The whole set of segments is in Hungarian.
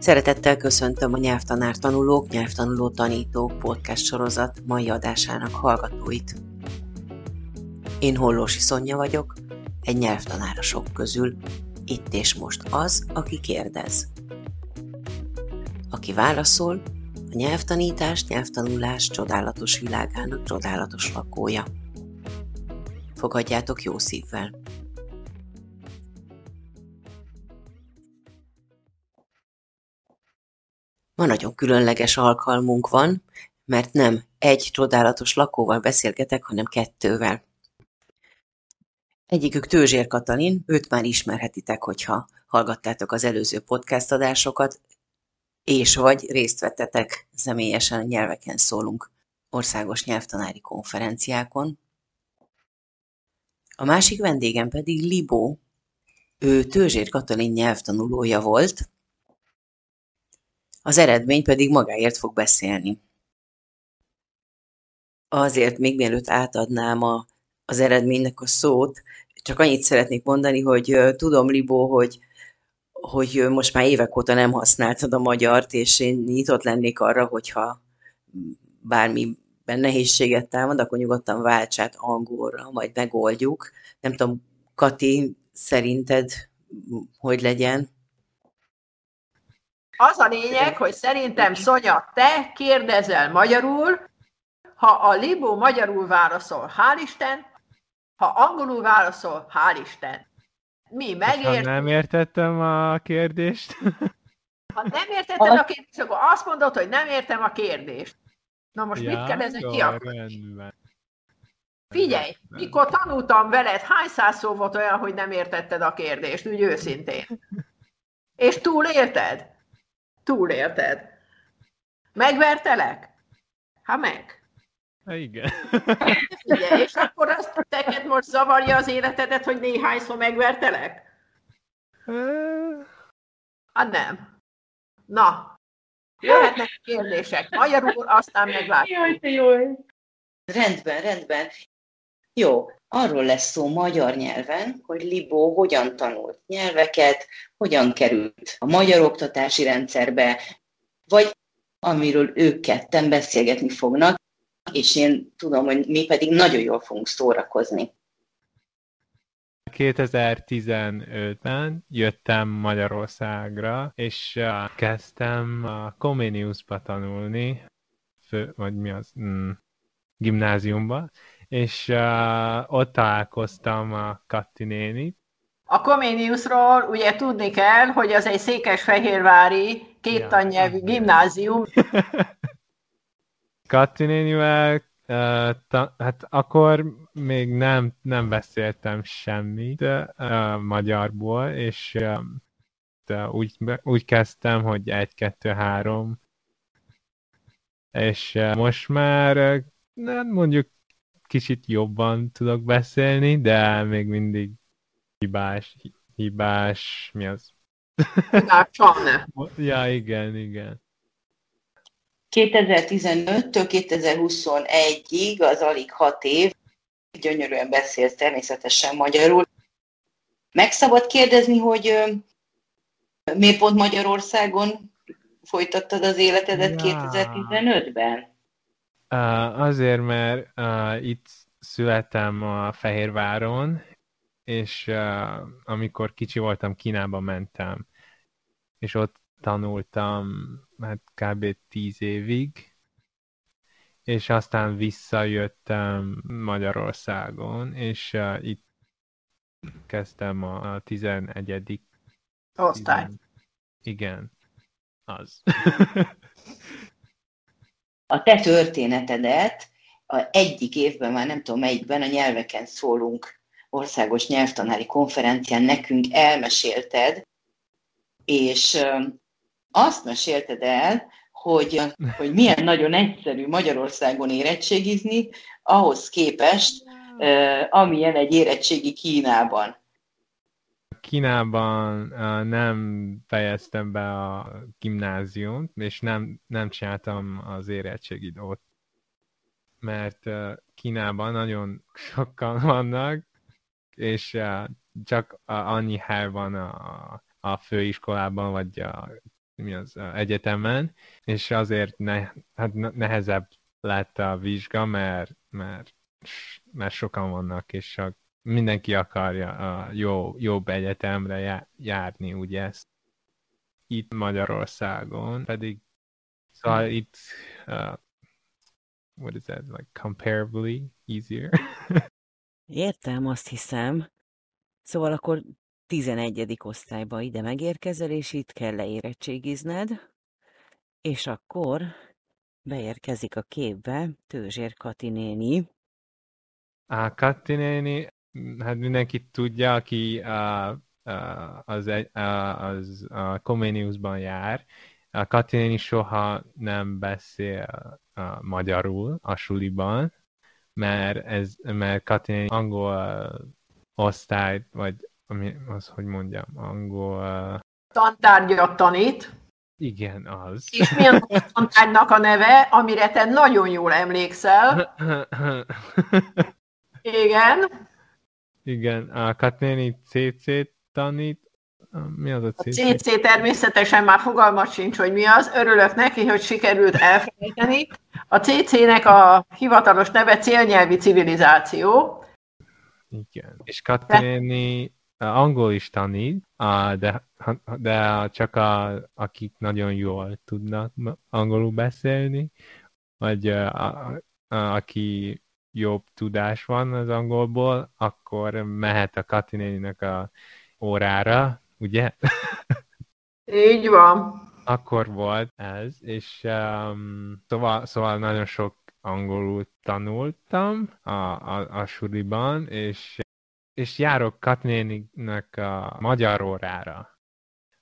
Szeretettel köszöntöm a Nyelvtanár Tanulók, Nyelvtanuló Tanítók podcast sorozat mai adásának hallgatóit. Én Hollósi Szonya vagyok, egy nyelvtanára sok közül, itt és most az, aki kérdez. Aki válaszol, a nyelvtanítás, nyelvtanulás csodálatos világának csodálatos lakója. Fogadjátok jó szívvel! Ma nagyon különleges alkalmunk van, mert nem egy csodálatos lakóval beszélgetek, hanem kettővel. Egyikük Tőzsér Katalin, őt már ismerhetitek, hogyha hallgattátok az előző podcast adásokat, és vagy részt vettetek személyesen nyelveken szólunk országos nyelvtanári konferenciákon. A másik vendégem pedig Libó, ő Tőzsér Katalin nyelvtanulója volt, az eredmény pedig magáért fog beszélni. Azért még mielőtt átadnám a, az eredménynek a szót, csak annyit szeretnék mondani, hogy tudom, Libó, hogy, hogy most már évek óta nem használtad a magyart, és én nyitott lennék arra, hogyha bármiben nehézséget támad, akkor nyugodtan váltsát angolra, majd megoldjuk. Nem tudom, Kati, szerinted hogy legyen? Az a lényeg, hogy szerintem Szonya, te kérdezel magyarul, ha a Libó magyarul válaszol, hál' Isten, ha angolul válaszol, hál' Isten. Mi megért... Ha nem értettem a kérdést. Ha nem értetted a kérdést, akkor azt mondod, hogy nem értem a kérdést. Na most ja, mit kell ezek ki Figyelj, mikor tanultam veled, hány száz szó volt olyan, hogy nem értetted a kérdést, úgy őszintén? És túlélted? Túlélted. Megvertelek? Ha meg. Ha igen. Ugye, és akkor azt neked most zavarja az életedet, hogy néhányszor megvertelek? Hát nem. Na, jöhetnek kérdések. Magyarul, aztán meglátjuk. Jaj, te jó. Rendben, rendben. Jó, arról lesz szó magyar nyelven, hogy Libó hogyan tanult nyelveket, hogyan került a magyar oktatási rendszerbe, vagy amiről ők ketten beszélgetni fognak, és én tudom, hogy mi pedig nagyon jól fogunk szórakozni. 2015-ben jöttem Magyarországra, és uh, kezdtem a Comeniusba tanulni, fő, vagy mi az, mm, gimnáziumba, és uh, ott találkoztam a Katti nénit. A Comeniusról ugye tudni kell, hogy az egy székesfehérvári két ja, tannyelvű gimnázium. Katti nénivel, uh, ta, hát akkor még nem, nem beszéltem semmit uh, magyarból, és uh, de úgy, úgy kezdtem, hogy egy, kettő, három, és uh, most már uh, nem mondjuk kicsit jobban tudok beszélni, de még mindig hibás, hibás, mi az? Hibásan. ja, igen, igen. 2015-től 2021-ig, az alig hat év, gyönyörűen beszélsz természetesen magyarul. Meg szabad kérdezni, hogy miért pont Magyarországon folytattad az életedet ja. 2015-ben? Uh, azért, mert uh, itt születtem a Fehérváron, és uh, amikor kicsi voltam, Kínába mentem, és ott tanultam hát kb. tíz évig, és aztán visszajöttem Magyarországon, és uh, itt kezdtem a, a 11. Osztály. Igen, az. a te történetedet a egyik évben, már nem tudom melyikben, a nyelveken szólunk országos nyelvtanári konferencián nekünk elmesélted, és azt mesélted el, hogy, hogy milyen nagyon egyszerű Magyarországon érettségizni, ahhoz képest, amilyen egy érettségi Kínában. Kínában nem fejeztem be a gimnáziumot, és nem, nem csináltam az érettségit ott, mert Kínában nagyon sokan vannak, és csak annyi hely van a, a főiskolában, vagy a mi az, egyetemen, és azért ne, hát nehezebb lett a vizsga, mert, mert, mert sokan vannak, és a, mindenki akarja a jó, jobb egyetemre járni, ugye ezt itt Magyarországon, pedig szóval itt uh, what is that, like comparably easier? Értem, azt hiszem. Szóval akkor 11. osztályba ide megérkezel, és itt kell leérettségizned, és akkor beérkezik a képbe Tőzsér Kati néni. A Kati néni, hát mindenki tudja, aki a, a, az, a, az a Comeniusban jár, a Kati néni soha nem beszél a magyarul a suliban, mert, ez, mert Kati néni angol osztályt, vagy ami az, hogy mondjam, angol... Tantárgyat tanít. Igen, az. És mi a tantárgynak a neve, amire te nagyon jól emlékszel? Igen. Igen, a Katnéni CC tanít, mi az a CC? A CC természetesen már fogalmat sincs, hogy mi az. Örülök neki, hogy sikerült elfelejteni. A CC-nek a hivatalos neve célnyelvi civilizáció. Igen. És Katnéni angol is tanít, de, de csak a, akik nagyon jól tudnak angolul beszélni, vagy a, a, a, aki jobb tudás van az angolból, akkor mehet a Katinéninek a órára, ugye? Így van. Akkor volt ez, és um, szóval, szóval nagyon sok angolul tanultam a, a, a suliban, és és járok Katnéninek a magyar órára.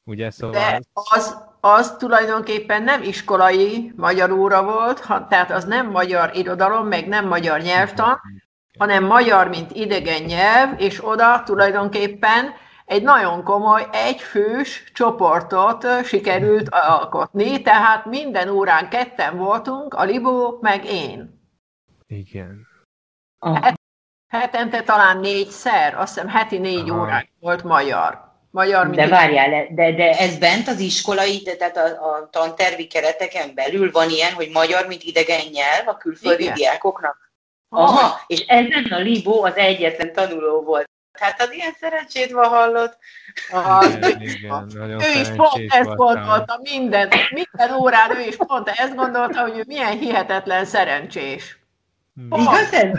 Ugye, szóval... De az, az tulajdonképpen nem iskolai magyar óra volt, ha, tehát az nem magyar irodalom, meg nem magyar nyelvtan, hanem magyar, mint idegen nyelv, és oda tulajdonképpen egy nagyon komoly, egyfős csoportot sikerült alkotni, tehát minden órán ketten voltunk, a Libó meg én. Igen. Hát Hetente talán négyszer, azt hiszem heti négy Aha. órák volt magyar. Magyar de várjál, de, de ez bent az iskolai, de, tehát a, a tantervi kereteken belül van ilyen, hogy magyar, mint idegen nyelv a külföldi Igen. diákoknak? Aha, és ezen a Libó az egyetlen tanuló volt. Hát az ilyen szerencsét van hallott. Ah, igen, igen, ő is pont ezt gondolta, minden, minden órán ő is pont ezt gondolta, hogy ő milyen hihetetlen szerencsés. Hmm. Igaz ez?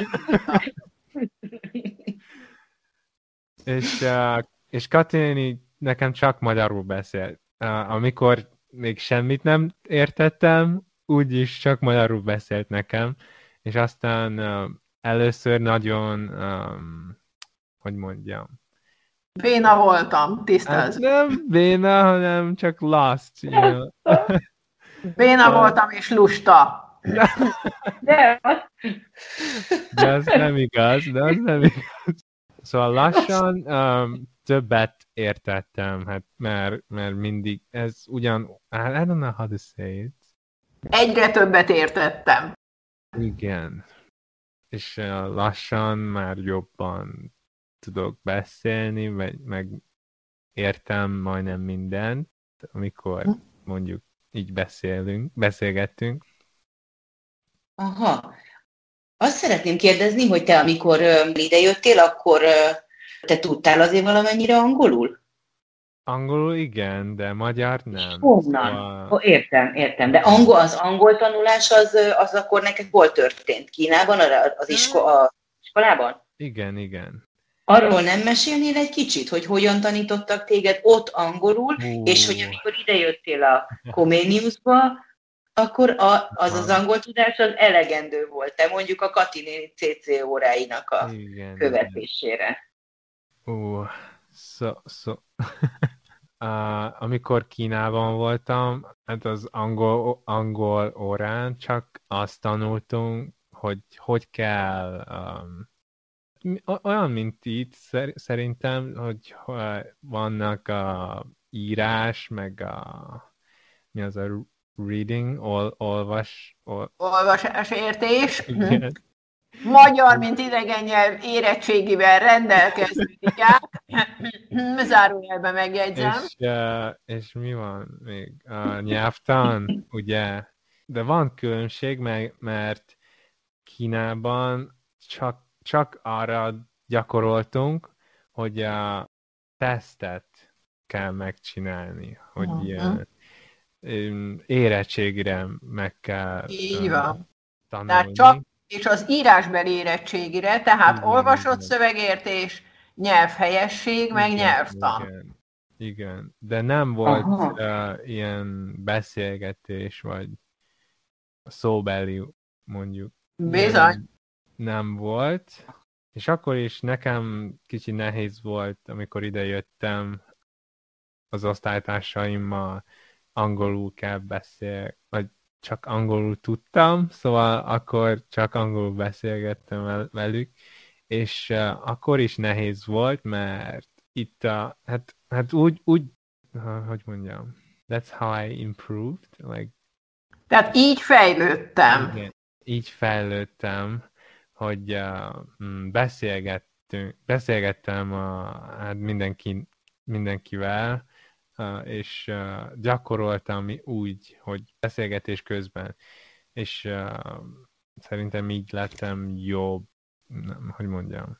és, uh, és Katéni nekem csak magyarul beszélt. Amikor még semmit nem értettem, úgyis csak magyarul beszélt nekem, és aztán először nagyon, um, hogy mondjam, Béna voltam, tisztáz. Hát nem béna, hanem csak lost. You know? Béna voltam és lusta. De, de az nem igaz, de az nem igaz. Szóval lassan um, többet értettem, hát, mert, mert mindig ez ugyan, I don't know how to say it. Egyre többet értettem. Igen. És lassan már jobban tudok beszélni, meg, meg értem majdnem mindent, amikor hm. mondjuk így beszélünk, beszélgettünk. Aha. Azt szeretném kérdezni, hogy te amikor idejöttél, akkor te tudtál azért valamennyire angolul? Angolul igen, de magyar nem. Honnan? Szóval... Oh, értem, értem. De angol, az angol tanulás az, az akkor neked hol történt? Kínában, az isko, a iskolában? Igen, igen. Arról nem mesélnél egy kicsit, hogy hogyan tanítottak téged ott angolul, uh. és hogy amikor idejöttél a Comeniusba, akkor a, az az angol tudás az elegendő volt te mondjuk a Kati CC óráinak a igen, követésére. Ó, uh, so, so. uh, amikor Kínában voltam, hát az angol, angol órán csak azt tanultunk, hogy hogy kell um, olyan, mint itt szerintem, hogy vannak a írás, meg a mi az a reading, ol, olvas... Ol... Olvasás értés. Igen. Magyar, mint idegen nyelv érettségivel rendelkeződik át. Zárójelben megjegyzem. És, és mi van még? A nyelvtan, ugye? De van különbség, mert Kínában csak, csak arra gyakoroltunk, hogy a tesztet kell megcsinálni, hogy uh-huh. ilyen érettségire meg kell Így van. tanulni. Tehát csak és az írásbeli érettségire, tehát igen, olvasott igen. szövegértés, nyelvhelyesség, meg igen, nyelvtan. Igen, igen, de nem volt uh, ilyen beszélgetés, vagy szóbeli, mondjuk. Bizony. Nem volt, és akkor is nekem kicsi nehéz volt, amikor ide jöttem az osztálytársaimmal angolul kell beszél, vagy csak angolul tudtam, szóval akkor csak angolul beszélgettem velük, és akkor is nehéz volt, mert itt a, hát, hát úgy, úgy, hogy mondjam, that's how I improved, like, tehát így fejlődtem. Igen, így fejlődtem, hogy uh, beszélgettünk, beszélgettem a, hát mindenki, mindenkivel, és gyakoroltam úgy, hogy beszélgetés közben, és szerintem így lettem jobb, nem, hogy mondjam.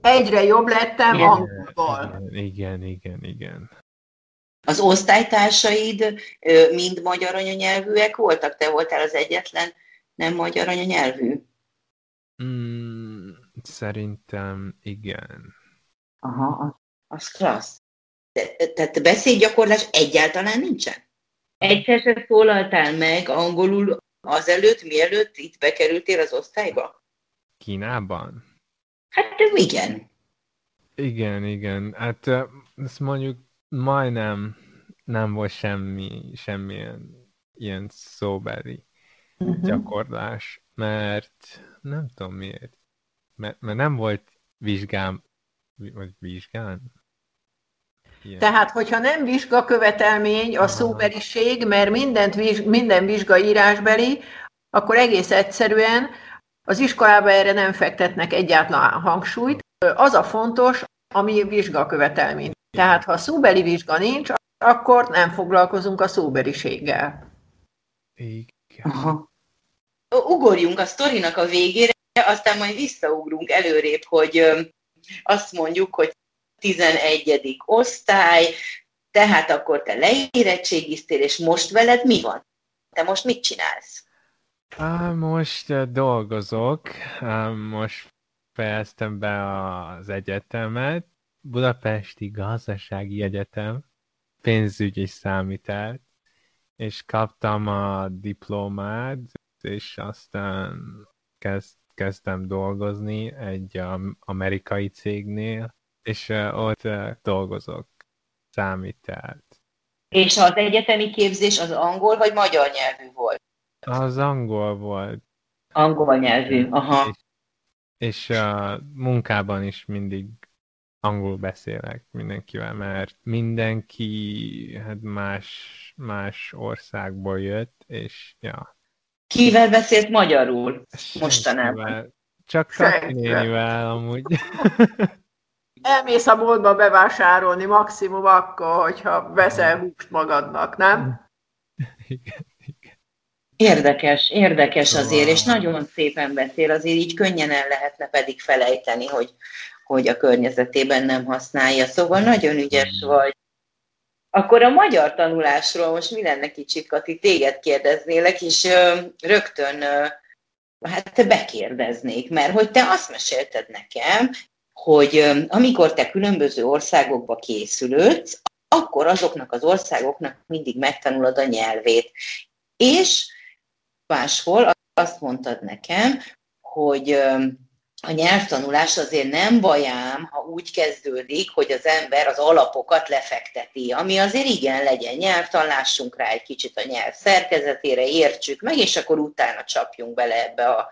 Egyre jobb lettem igen, angolból. Igen, igen, igen. Az osztálytársaid mind magyar anyanyelvűek voltak? Te voltál az egyetlen nem magyar anyanyelvű? Mm, szerintem igen. Aha, az klassz. Tehát beszédgyakorlás egyáltalán nincsen? Egyszer se szólaltál meg angolul azelőtt, mielőtt itt bekerültél az osztályba? Kínában? Hát igen. Igen, igen. Hát ezt mondjuk majdnem nem volt semmi, semmilyen ilyen szóbeli uh-huh. gyakorlás, mert nem tudom miért. Mert, mert nem volt vizsgám, vagy vizsgán? Ilyen. Tehát, hogyha nem vizsgakövetelmény a szóbeliség, mert mindent, minden vizsga írásbeli, akkor egész egyszerűen az iskolában erre nem fektetnek egyáltalán hangsúlyt. Az a fontos, ami vizsgakövetelmény. Tehát, ha a szóbeli vizsga nincs, akkor nem foglalkozunk a szóbeliséggel. Igen. Aha. Ugorjunk a sztorinak a végére, aztán majd visszaugrunk előrébb, hogy azt mondjuk, hogy 11. osztály, tehát akkor te leérettségiztél, és most veled mi van? Te most mit csinálsz? Most uh, dolgozok, most fejeztem be az egyetemet, Budapesti Gazdasági Egyetem, pénzügyi számítást, és kaptam a diplomát, és aztán kezd, kezdtem dolgozni egy amerikai cégnél, és ott dolgozok számítást. És az egyetemi képzés az angol vagy magyar nyelvű volt? Az angol volt. Angol nyelvű, aha. És, és a munkában is mindig angol beszélek mindenkivel, mert mindenki hát más, más országból jött, és ja. Kivel beszélt magyarul mostanában? Csak Kati nénivel amúgy. elmész a boltba bevásárolni maximum akkor, hogyha veszel húst magadnak, nem? Igen, igen. Érdekes, érdekes azért, és nagyon szépen beszél, azért így könnyen el lehetne pedig felejteni, hogy, hogy a környezetében nem használja. Szóval nagyon ügyes vagy. Akkor a magyar tanulásról most mi lenne kicsit, Kati, téged kérdeznélek, és ö, rögtön ö, hát bekérdeznék, mert hogy te azt mesélted nekem, hogy amikor te különböző országokba készülődsz, akkor azoknak az országoknak mindig megtanulod a nyelvét. És máshol azt mondtad nekem, hogy a nyelvtanulás azért nem bajám, ha úgy kezdődik, hogy az ember az alapokat lefekteti, ami azért igen legyen nyelvtanlássunk rá egy kicsit a nyelv szerkezetére, értsük meg, és akkor utána csapjunk bele ebbe a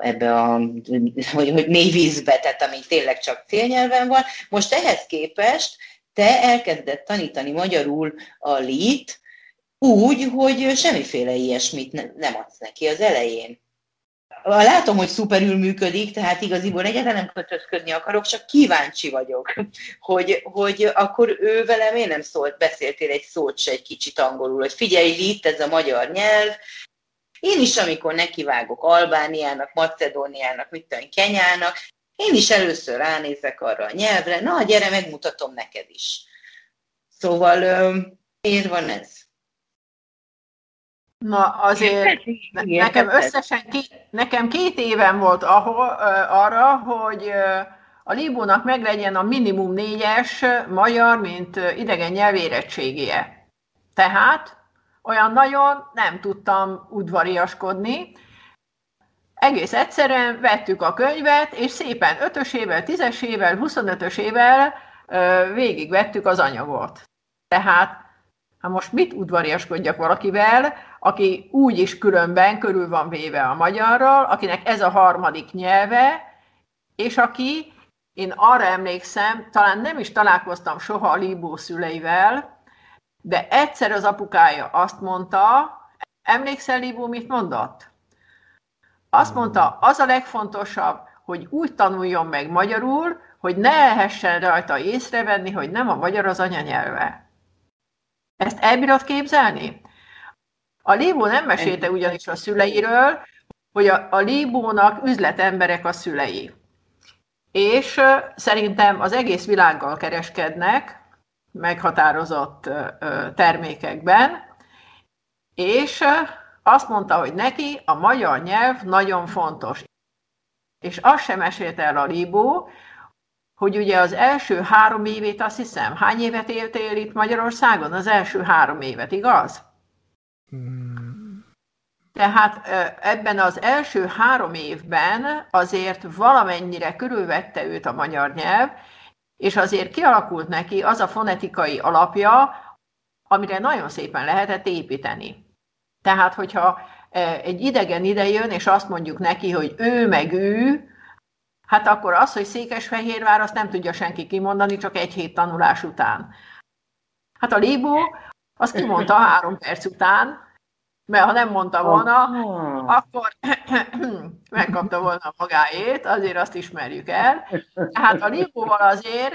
ebbe a hogy, hogy mély vízbe, tehát ami tényleg csak célnyelven van. Most ehhez képest te elkezdett tanítani magyarul a lit, úgy, hogy semmiféle ilyesmit ne, nem adsz neki az elején. Látom, hogy szuperül működik, tehát igaziból egyáltalán nem kötözködni akarok, csak kíváncsi vagyok, hogy, hogy akkor ő velem én nem szólt, beszéltél egy szót se egy kicsit angolul, hogy figyelj, itt ez a magyar nyelv, én is, amikor nekivágok Albániának, Macedóniának, mit tudom, Kenyának, én is először ránézek arra a nyelvre, na, gyere, megmutatom neked is. Szóval miért van ez? Na azért nekem összesen két, nekem két éven volt ahol, arra, hogy a Libónak meglegyen a minimum négyes magyar, mint idegen nyelv érettségéje. Tehát olyan nagyon nem tudtam udvariaskodni. Egész egyszerűen vettük a könyvet, és szépen ötösével, tízesével, 25-ösével végigvettük az anyagot. Tehát, ha most mit udvariaskodjak valakivel, aki úgy is különben körül van véve a magyarral, akinek ez a harmadik nyelve, és aki, én arra emlékszem, talán nem is találkoztam soha a Libó szüleivel, de egyszer az apukája azt mondta, emlékszel, Libó, mit mondott? Azt mondta, az a legfontosabb, hogy úgy tanuljon meg magyarul, hogy ne lehessen rajta észrevenni, hogy nem a magyar az anyanyelve. Ezt elbírod képzelni? A Libó nem mesélte ugyanis a szüleiről, hogy a, a Libónak üzletemberek a szülei. És szerintem az egész világgal kereskednek, meghatározott termékekben, és azt mondta, hogy neki a magyar nyelv nagyon fontos. És azt sem mesélte el a Libó, hogy ugye az első három évét, azt hiszem, hány évet éltél itt Magyarországon? Az első három évet, igaz? Hmm. Tehát ebben az első három évben azért valamennyire körülvette őt a magyar nyelv, és azért kialakult neki az a fonetikai alapja, amire nagyon szépen lehetett építeni. Tehát, hogyha egy idegen idejön, és azt mondjuk neki, hogy ő meg ő, hát akkor az, hogy Székesfehérvár, azt nem tudja senki kimondani, csak egy hét tanulás után. Hát a Libó, azt kimondta három perc után, mert ha nem mondta volna, akkor megkapta volna magáét, azért azt ismerjük el. Tehát a Libóval azért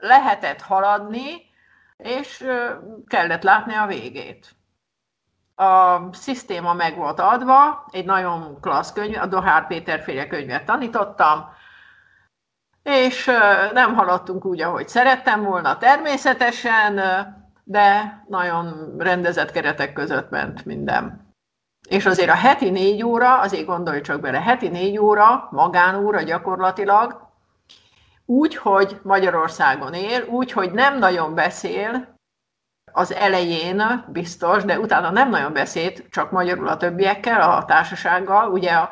lehetett haladni, és kellett látni a végét. A szisztéma meg volt adva, egy nagyon klassz könyv, a Dohár Péter féle könyvet tanítottam, és nem haladtunk úgy, ahogy szerettem volna természetesen, de nagyon rendezett keretek között ment minden. És azért a heti négy óra, azért gondolj csak bele, heti négy óra, magánóra gyakorlatilag, úgy, hogy Magyarországon él, úgy, hogy nem nagyon beszél, az elején biztos, de utána nem nagyon beszélt, csak magyarul a többiekkel, a társasággal. Ugye a,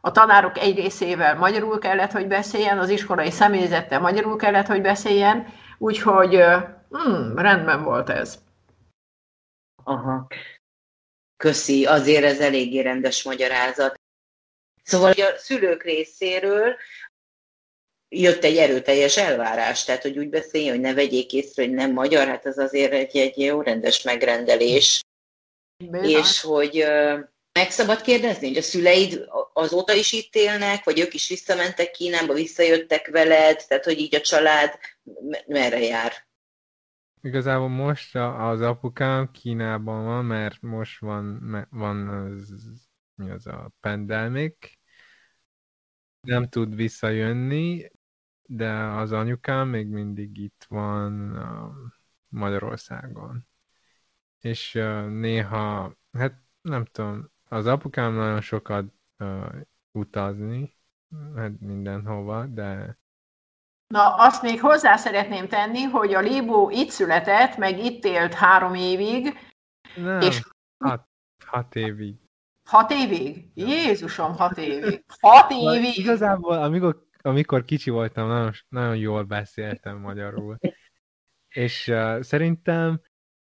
a tanárok egy részével magyarul kellett, hogy beszéljen, az iskolai személyzettel magyarul kellett, hogy beszéljen, úgyhogy Hmm, rendben volt ez. Aha. Köszi, azért ez eléggé rendes magyarázat. Szóval a szülők részéről jött egy erőteljes elvárás, tehát hogy úgy beszélj, hogy ne vegyék észre, hogy nem magyar, hát ez azért egy, egy jó rendes megrendelés. Bizony. És hogy meg szabad kérdezni, hogy a szüleid azóta is itt élnek, vagy ők is visszamentek Kínába, visszajöttek veled, tehát hogy így a család merre jár? Igazából most az apukám Kínában van, mert most van, van az, mi az a pendelmék. Nem tud visszajönni, de az anyukám még mindig itt van Magyarországon. És néha, hát nem tudom, az apukám nagyon sokat utazni, hát mindenhova, de Na, azt még hozzá szeretném tenni, hogy a Libó itt született, meg itt élt három évig. Nem, és... hat, hat évig. Hat évig? Jézusom, hat évig. Hat évig! Igazából, amikor, amikor kicsi voltam, nagyon, nagyon jól beszéltem magyarul. És uh, szerintem...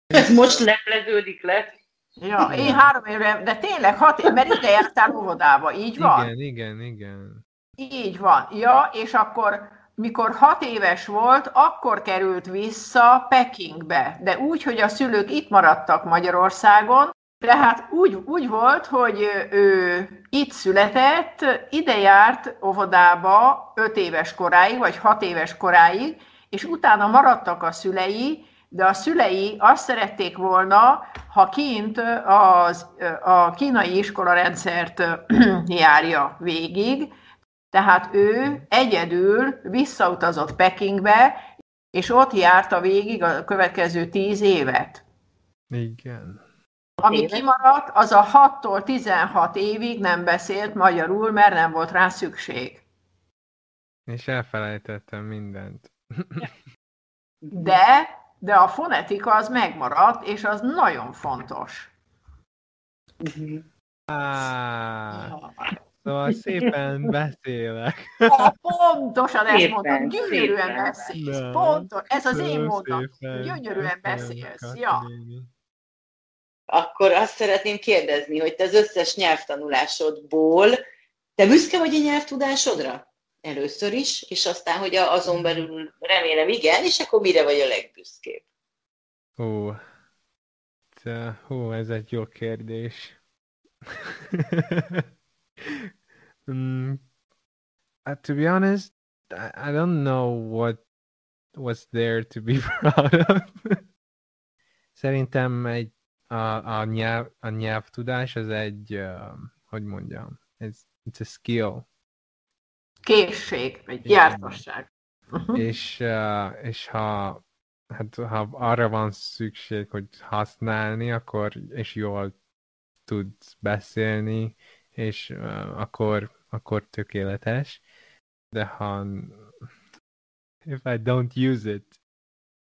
Ez most lepleződik le. Ja, én három évre, de tényleg hat év, mert ide jártál óvodába, így van? Igen, igen, igen. Így van. Ja, és akkor mikor hat éves volt, akkor került vissza Pekingbe, de úgy, hogy a szülők itt maradtak Magyarországon, Tehát úgy, úgy volt, hogy ő itt született, ide járt óvodába 5 éves koráig, vagy 6 éves koráig, és utána maradtak a szülei, de a szülei azt szerették volna, ha kint az, a kínai iskolarendszert járja végig, tehát ő egyedül visszautazott Pekingbe, és ott járta végig a következő tíz évet. Igen. Ami évet? kimaradt, az a 6-tól 16 évig nem beszélt magyarul, mert nem volt rá szükség. És elfelejtettem mindent. De, de a fonetika az megmaradt, és az nagyon fontos. Ah, szóval szépen beszélek. Ha, pontosan ezt mondtam, gyönyörűen beszélsz. Pontos, ez az én mondatom. Gyönyörűen beszélsz. Ja. Akkor azt szeretném kérdezni, hogy te az összes nyelvtanulásodból, te büszke vagy a nyelvtudásodra? először is, és aztán, hogy azon belül remélem igen, és akkor mire vagy a legbüszkébb? Ó, te, hú, ez egy jó kérdés. mm, uh, to be honest, I, I don't know what was there to be proud of. Szerintem egy, a, a, nyelv, a nyelvtudás az egy, uh, hogy mondjam, it's, it's a skill készség, egy jártasság. és, uh, és ha, hát, ha arra van szükség, hogy használni, akkor és jól tudsz beszélni, és uh, akkor, akkor tökéletes. De ha if I don't use it,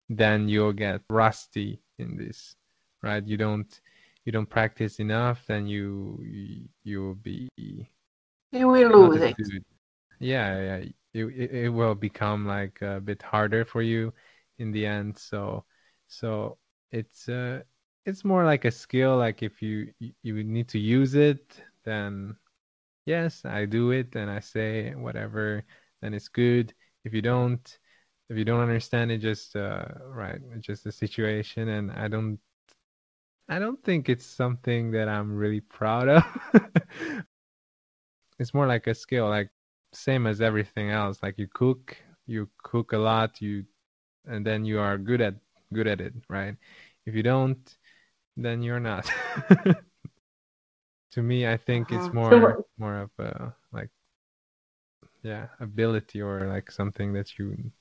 then you'll get rusty in this, right? You don't you don't practice enough, then you you'll be you will lose it. Yeah yeah it, it will become like a bit harder for you in the end so so it's uh it's more like a skill like if you you need to use it then yes i do it and i say whatever then it's good if you don't if you don't understand it just uh right it's just a situation and i don't i don't think it's something that i'm really proud of it's more like a skill like same as everything else. Like you cook, you cook a lot, you and then you are good at good at it, right? If you don't, then you're not. to me, I think uh-huh. it's more so, more of a like yeah, ability or like something that you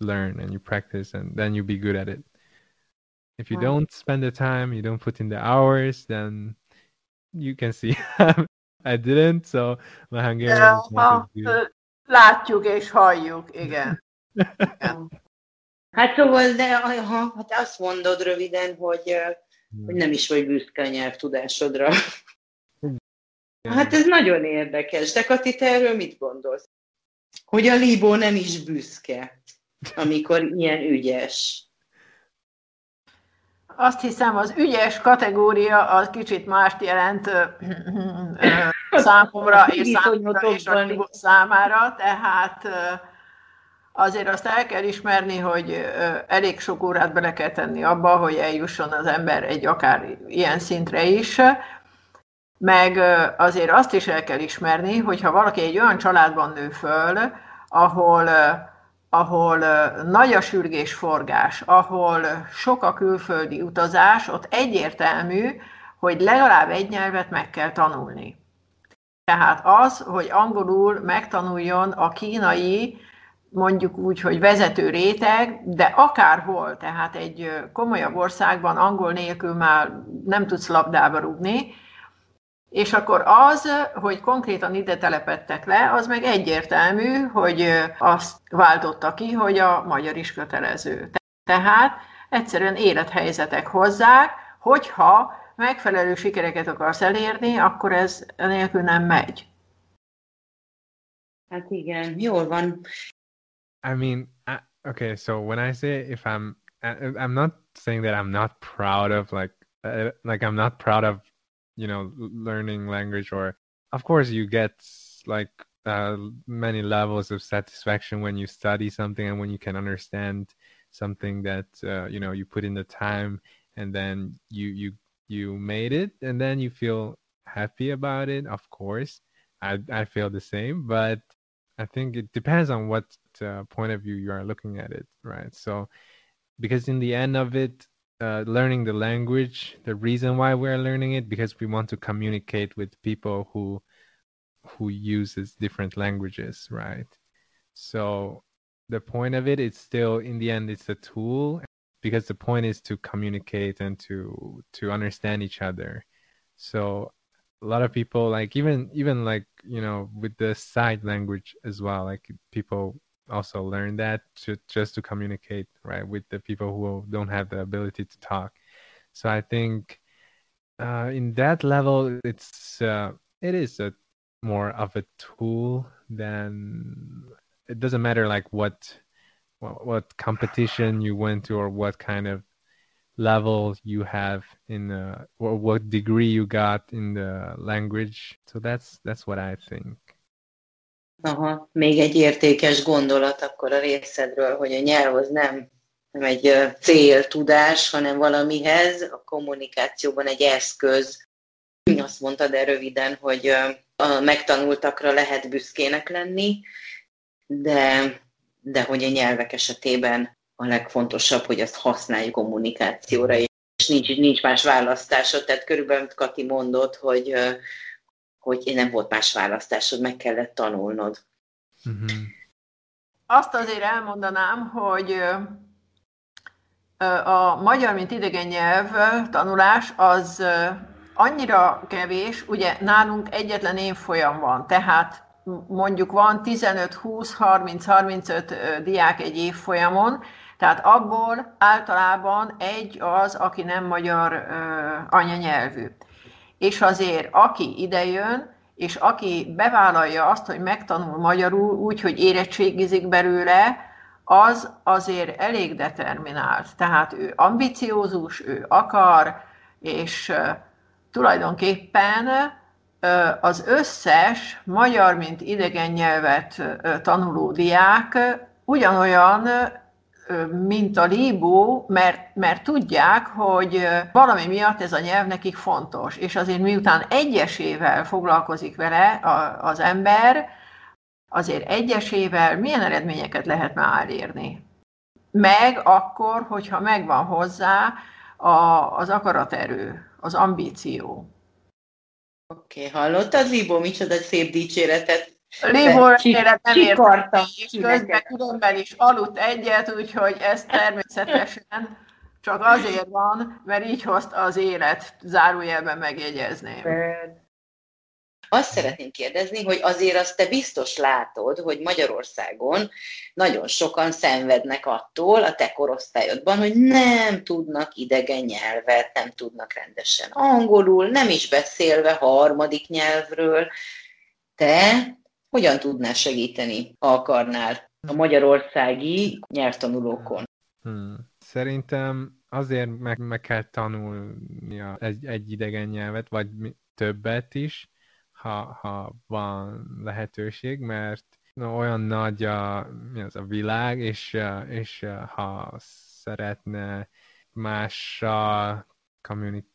learn and you practice and then you be good at it. If you right. don't spend the time, you don't put in the hours, then you can see I didn't, so my Hungarian ja, ha, Látjuk és halljuk, igen. igen. Hát szóval, de ha, ha te azt mondod röviden, hogy, hogy nem is vagy büszke a nyelvtudásodra. Hát ez nagyon érdekes. De Kati, te erről mit gondolsz? Hogy a Libó nem is büszke, amikor ilyen ügyes. Azt hiszem, az ügyes kategória az kicsit mást jelent számomra és számomra és a számára, tehát azért azt el kell ismerni, hogy elég sok órát bele kell tenni abba, hogy eljusson az ember egy akár ilyen szintre is, meg azért azt is el kell ismerni, hogy ha valaki egy olyan családban nő föl, ahol ahol nagy a sürgésforgás, ahol sok a külföldi utazás, ott egyértelmű, hogy legalább egy nyelvet meg kell tanulni. Tehát az, hogy angolul megtanuljon a kínai, mondjuk úgy, hogy vezető réteg, de akárhol, tehát egy komolyabb országban angol nélkül már nem tudsz labdába rúgni, és akkor az, hogy konkrétan ide telepettek le, az meg egyértelmű, hogy azt váltotta ki, hogy a magyar is kötelező. Tehát egyszerűen élethelyzetek hozzák, hogyha megfelelő sikereket akarsz elérni, akkor ez nélkül nem megy. Hát igen, jól van. I mean, I, okay, so when I say if I'm, I'm not saying that I'm not proud of like, uh, like I'm not proud of you know learning language or of course you get like uh, many levels of satisfaction when you study something and when you can understand something that uh, you know you put in the time and then you you you made it and then you feel happy about it of course. I i feel the same but i think it depends on what uh, point of view you are looking at it right? So because in the end of it uh, learning the language the reason why we're learning it because we want to communicate with people who who uses different languages right? So the point of it is still in the end it's a tool because the point is to communicate and to to understand each other. So a lot of people like even even like you know with the side language as well like people also learn that to just to communicate right with the people who don't have the ability to talk. So i think uh, in that level it's uh, it is a more of a tool than it doesn't matter like what what, competition you went to or what kind of level you have in uh, or what degree you got in the language. So that's that's what i think Aha, még egy értékes gondolat akkor a részedről, hogy a nyelv az nem, nem egy céltudás, hanem valamihez, a kommunikációban egy eszköz. Azt mondtad de röviden, hogy a megtanultakra lehet büszkének lenni, de de hogy a nyelvek esetében a legfontosabb, hogy azt használjuk kommunikációra, és nincs, nincs más választásod. Tehát körülbelül, Kati mondott, hogy, hogy nem volt más választásod, meg kellett tanulnod. Uh-huh. Azt azért elmondanám, hogy a magyar, mint idegen nyelv tanulás az annyira kevés, ugye nálunk egyetlen évfolyam van, tehát mondjuk van 15, 20, 30, 35 diák egy évfolyamon, tehát abból általában egy az, aki nem magyar ö, anyanyelvű. És azért, aki idejön, és aki bevállalja azt, hogy megtanul magyarul úgy, hogy érettségizik belőle, az azért elég determinált. Tehát ő ambiciózus, ő akar, és tulajdonképpen az összes magyar, mint idegen nyelvet tanuló diák ugyanolyan, mint a Libó, mert, mert tudják, hogy valami miatt ez a nyelv nekik fontos. És azért miután egyesével foglalkozik vele az ember, azért egyesével milyen eredményeket lehet már elérni. Meg akkor, hogyha megvan hozzá a, az akaraterő, az ambíció. Oké, okay, hallottad, Libó, micsoda szép dicséretet Élet nem értem, és közben különben is aludt egyet, úgyhogy ez természetesen csak azért van, mert így hozta az élet, zárójelben megjegyezném. Azt szeretném kérdezni, hogy azért azt te biztos látod, hogy Magyarországon nagyon sokan szenvednek attól a te korosztályodban, hogy nem tudnak idegen nyelvet, nem tudnak rendesen angolul, nem is beszélve harmadik nyelvről. Te hogyan tudnál segíteni, ha akarnál a magyarországi nyelvtanulókon? Hmm. Szerintem azért meg, meg kell tanulnia egy, egy idegen nyelvet, vagy többet is, ha, ha van lehetőség, mert olyan nagy a, mi az, a világ, és, és ha szeretne mással kommunik-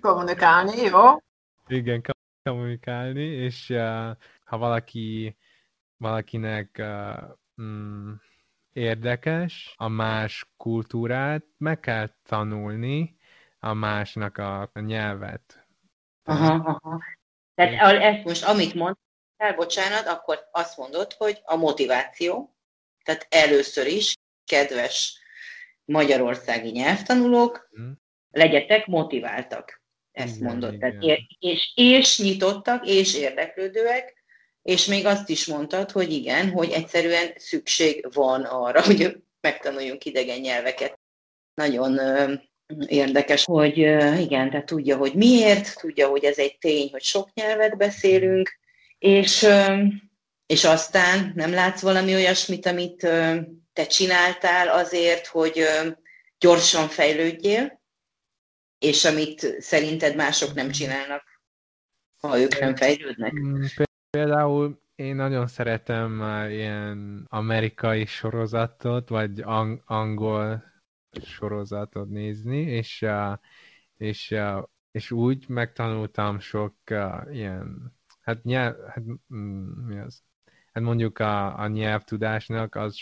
kommunikálni, jó? Igen, kommunikálni, és ha valaki valakinek mm, érdekes a más kultúrát, meg kell tanulni a másnak a, a nyelvet. Aha, aha. Tehát ezt most, amit mondtál, bocsánat, akkor azt mondod, hogy a motiváció, tehát először is, kedves magyarországi nyelvtanulók, hmm. legyetek motiváltak. Ezt igen, mondod. Igen. Tehát, és, és nyitottak, és érdeklődőek, és még azt is mondtad, hogy igen, hogy egyszerűen szükség van arra, hogy megtanuljunk idegen nyelveket. Nagyon érdekes, hogy igen, tehát tudja, hogy miért, tudja, hogy ez egy tény, hogy sok nyelvet beszélünk, és, és aztán nem látsz valami olyasmit, amit te csináltál azért, hogy gyorsan fejlődjél, és amit szerinted mások nem csinálnak, ha ők nem fejlődnek? Mm, például én nagyon szeretem ilyen amerikai sorozatot, vagy ang- angol sorozatot nézni, és, uh, és, uh, és úgy megtanultam sok uh, ilyen, hát nyelv, hát mm, mi az? Hát mondjuk a, a nyelvtudásnak az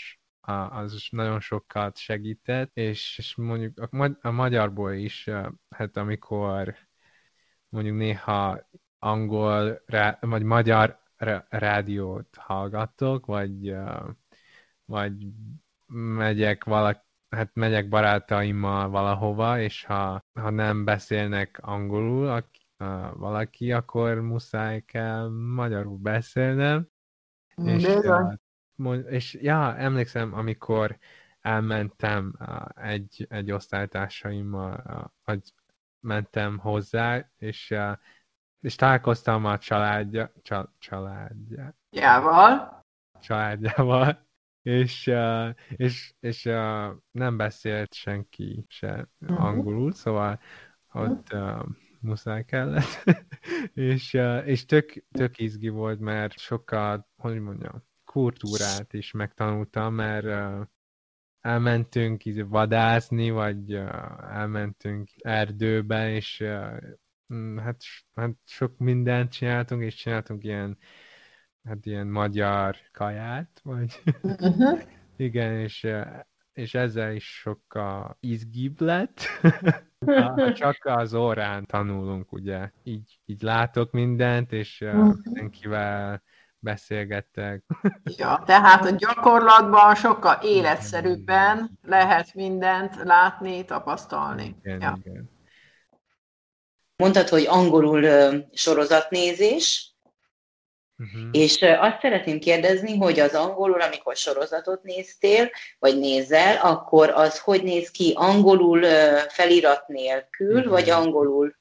az nagyon sokat segített, és, és mondjuk a, a magyarból is, hát amikor mondjuk néha angol vagy magyar rádiót hallgatok, vagy, vagy megyek valaki, hát megyek barátaimmal valahova, és ha, ha nem beszélnek angolul a, a, valaki, akkor muszáj kell magyarul beszélnem. És, mond, és ja, emlékszem, amikor elmentem egy, egy osztálytársaimmal, vagy mentem hozzá, és, és találkoztam a családja, csal, családja. Jával. Családjával, és, és, és nem beszélt senki se uh-huh. angolul, szóval ott uh, muszáj kellett, és, és tök, tök izgi volt, mert sokkal, hogy mondjam, kultúrát is megtanultam, mert uh, elmentünk vadászni, vagy uh, elmentünk erdőbe, és uh, hát, hát sok mindent csináltunk, és csináltunk ilyen hát ilyen magyar kaját, vagy uh-huh. igen, és, és ezzel is sokkal izgibb lett. Csak az órán tanulunk, ugye. Így, így látok mindent, és uh-huh. mindenkivel beszélgettek. Ja, tehát a gyakorlatban sokkal életszerűbben lehet mindent látni, tapasztalni. Igen, ja. igen. Mondtad, hogy angolul sorozatnézés, uh-huh. és azt szeretném kérdezni, hogy az angolul, amikor sorozatot néztél, vagy nézel, akkor az hogy néz ki? Angolul felirat nélkül, uh-huh. vagy angolul?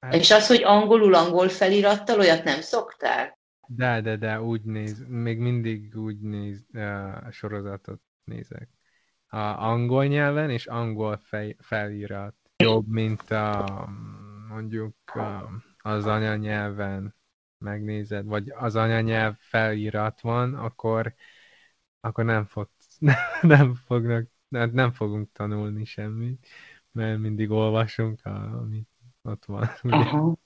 Hát... És az, hogy angolul angol felirattal, olyat nem szoktál? De, de, de, úgy néz, még mindig úgy néz, uh, sorozatot nézek. A angol nyelven és angol fej, felirat. Jobb, mint a, mondjuk a, az anyanyelven megnézed, vagy az anyanyelv felirat van, akkor, akkor nem, fog, nem fognak, nem fogunk tanulni semmit, mert mindig olvasunk, amit ott van. Aha.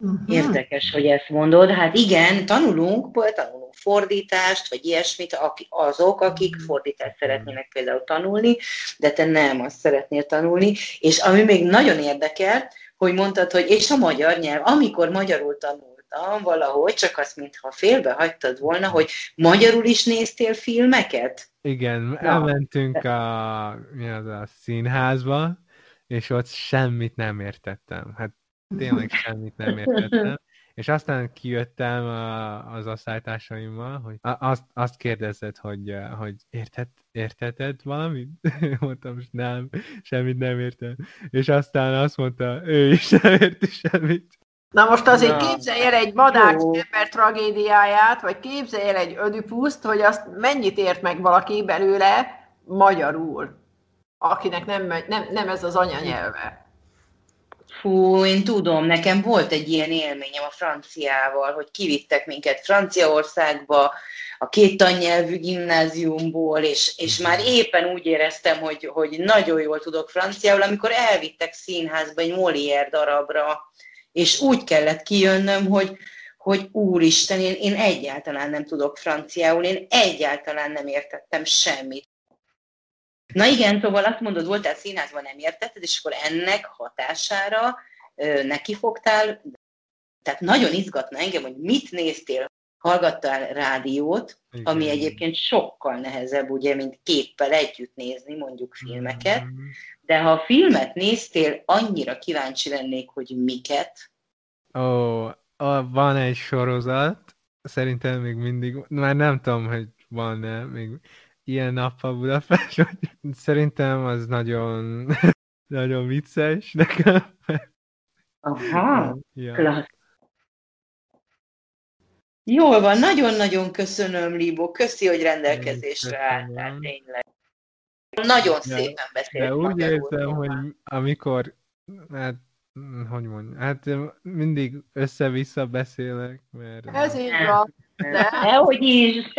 Uh-huh. Érdekes, hogy ezt mondod. Hát igen, tanulunk, tanulunk fordítást, vagy ilyesmit, azok, akik mhm. fordítást szeretnének például tanulni, de te nem azt szeretnél tanulni. És ami még nagyon érdekel, hogy mondtad, hogy és a magyar nyelv, amikor magyarul tanultam valahogy, csak azt, mintha félbe hagytad volna, hogy magyarul is néztél filmeket? Igen, Na. elmentünk a, mi az a színházba, és ott semmit nem értettem. Hát tényleg semmit nem értettem. És aztán kijöttem a, az osztálytársaimmal, hogy azt, azt kérdezett, hogy, hogy érted, érteted valamit? Mondtam, nem, semmit nem értem. És aztán azt mondta, ő is nem érti semmit. Na most azért Na. képzelj el egy madách ember tragédiáját, vagy képzelj el egy ödipuszt, hogy azt mennyit ért meg valaki belőle magyarul, akinek nem, nem, nem ez az anyanyelve. Fú, én tudom, nekem volt egy ilyen élményem a franciával, hogy kivittek minket Franciaországba, a két tannyelvű gimnáziumból, és, és már éppen úgy éreztem, hogy, hogy nagyon jól tudok franciául, amikor elvittek színházba egy Molière darabra, és úgy kellett kijönnöm, hogy, hogy úristen, én, én egyáltalán nem tudok franciául, én egyáltalán nem értettem semmit. Na igen, szóval azt mondod, voltál színházban, nem értetted, és akkor ennek hatására ö, nekifogtál. Tehát nagyon izgatna engem, hogy mit néztél, hallgattál rádiót, igen. ami egyébként sokkal nehezebb, ugye, mint képpel együtt nézni mondjuk filmeket, mm. de ha a filmet néztél, annyira kíváncsi lennék, hogy miket. Ó, van egy sorozat, szerintem még mindig, már nem tudom, hogy van-e, még ilyen nappal Budapest, hogy szerintem az nagyon, nagyon vicces nekem. Aha, ja. klassz. Jól van, nagyon-nagyon köszönöm, Libo. Köszi, hogy rendelkezésre álltál, tényleg. Nagyon ja, szépen beszélt. De úgy érzem, hogy amikor, hát, hogy mondjam, hát mindig össze-vissza beszélek, mert... Ez így van. De... Dehogy is.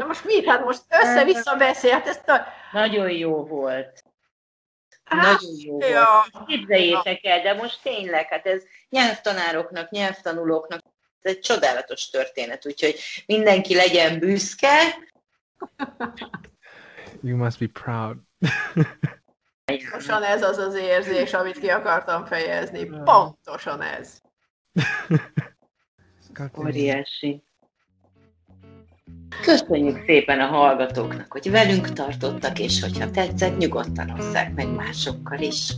Na most mit? Hát most össze-vissza beszélt, ezt a... Nagyon jó volt. Nagyon jó volt. Képzeljétek el, de most tényleg, hát ez nyelvtanároknak, nyelvtanulóknak ez egy csodálatos történet, úgyhogy mindenki legyen büszke. You must be proud. Pontosan ez az az érzés, amit ki akartam fejezni. Pontosan ez. Óriási. Köszönjük szépen a hallgatóknak, hogy velünk tartottak, és hogyha tetszett, nyugodtan osszák meg másokkal is.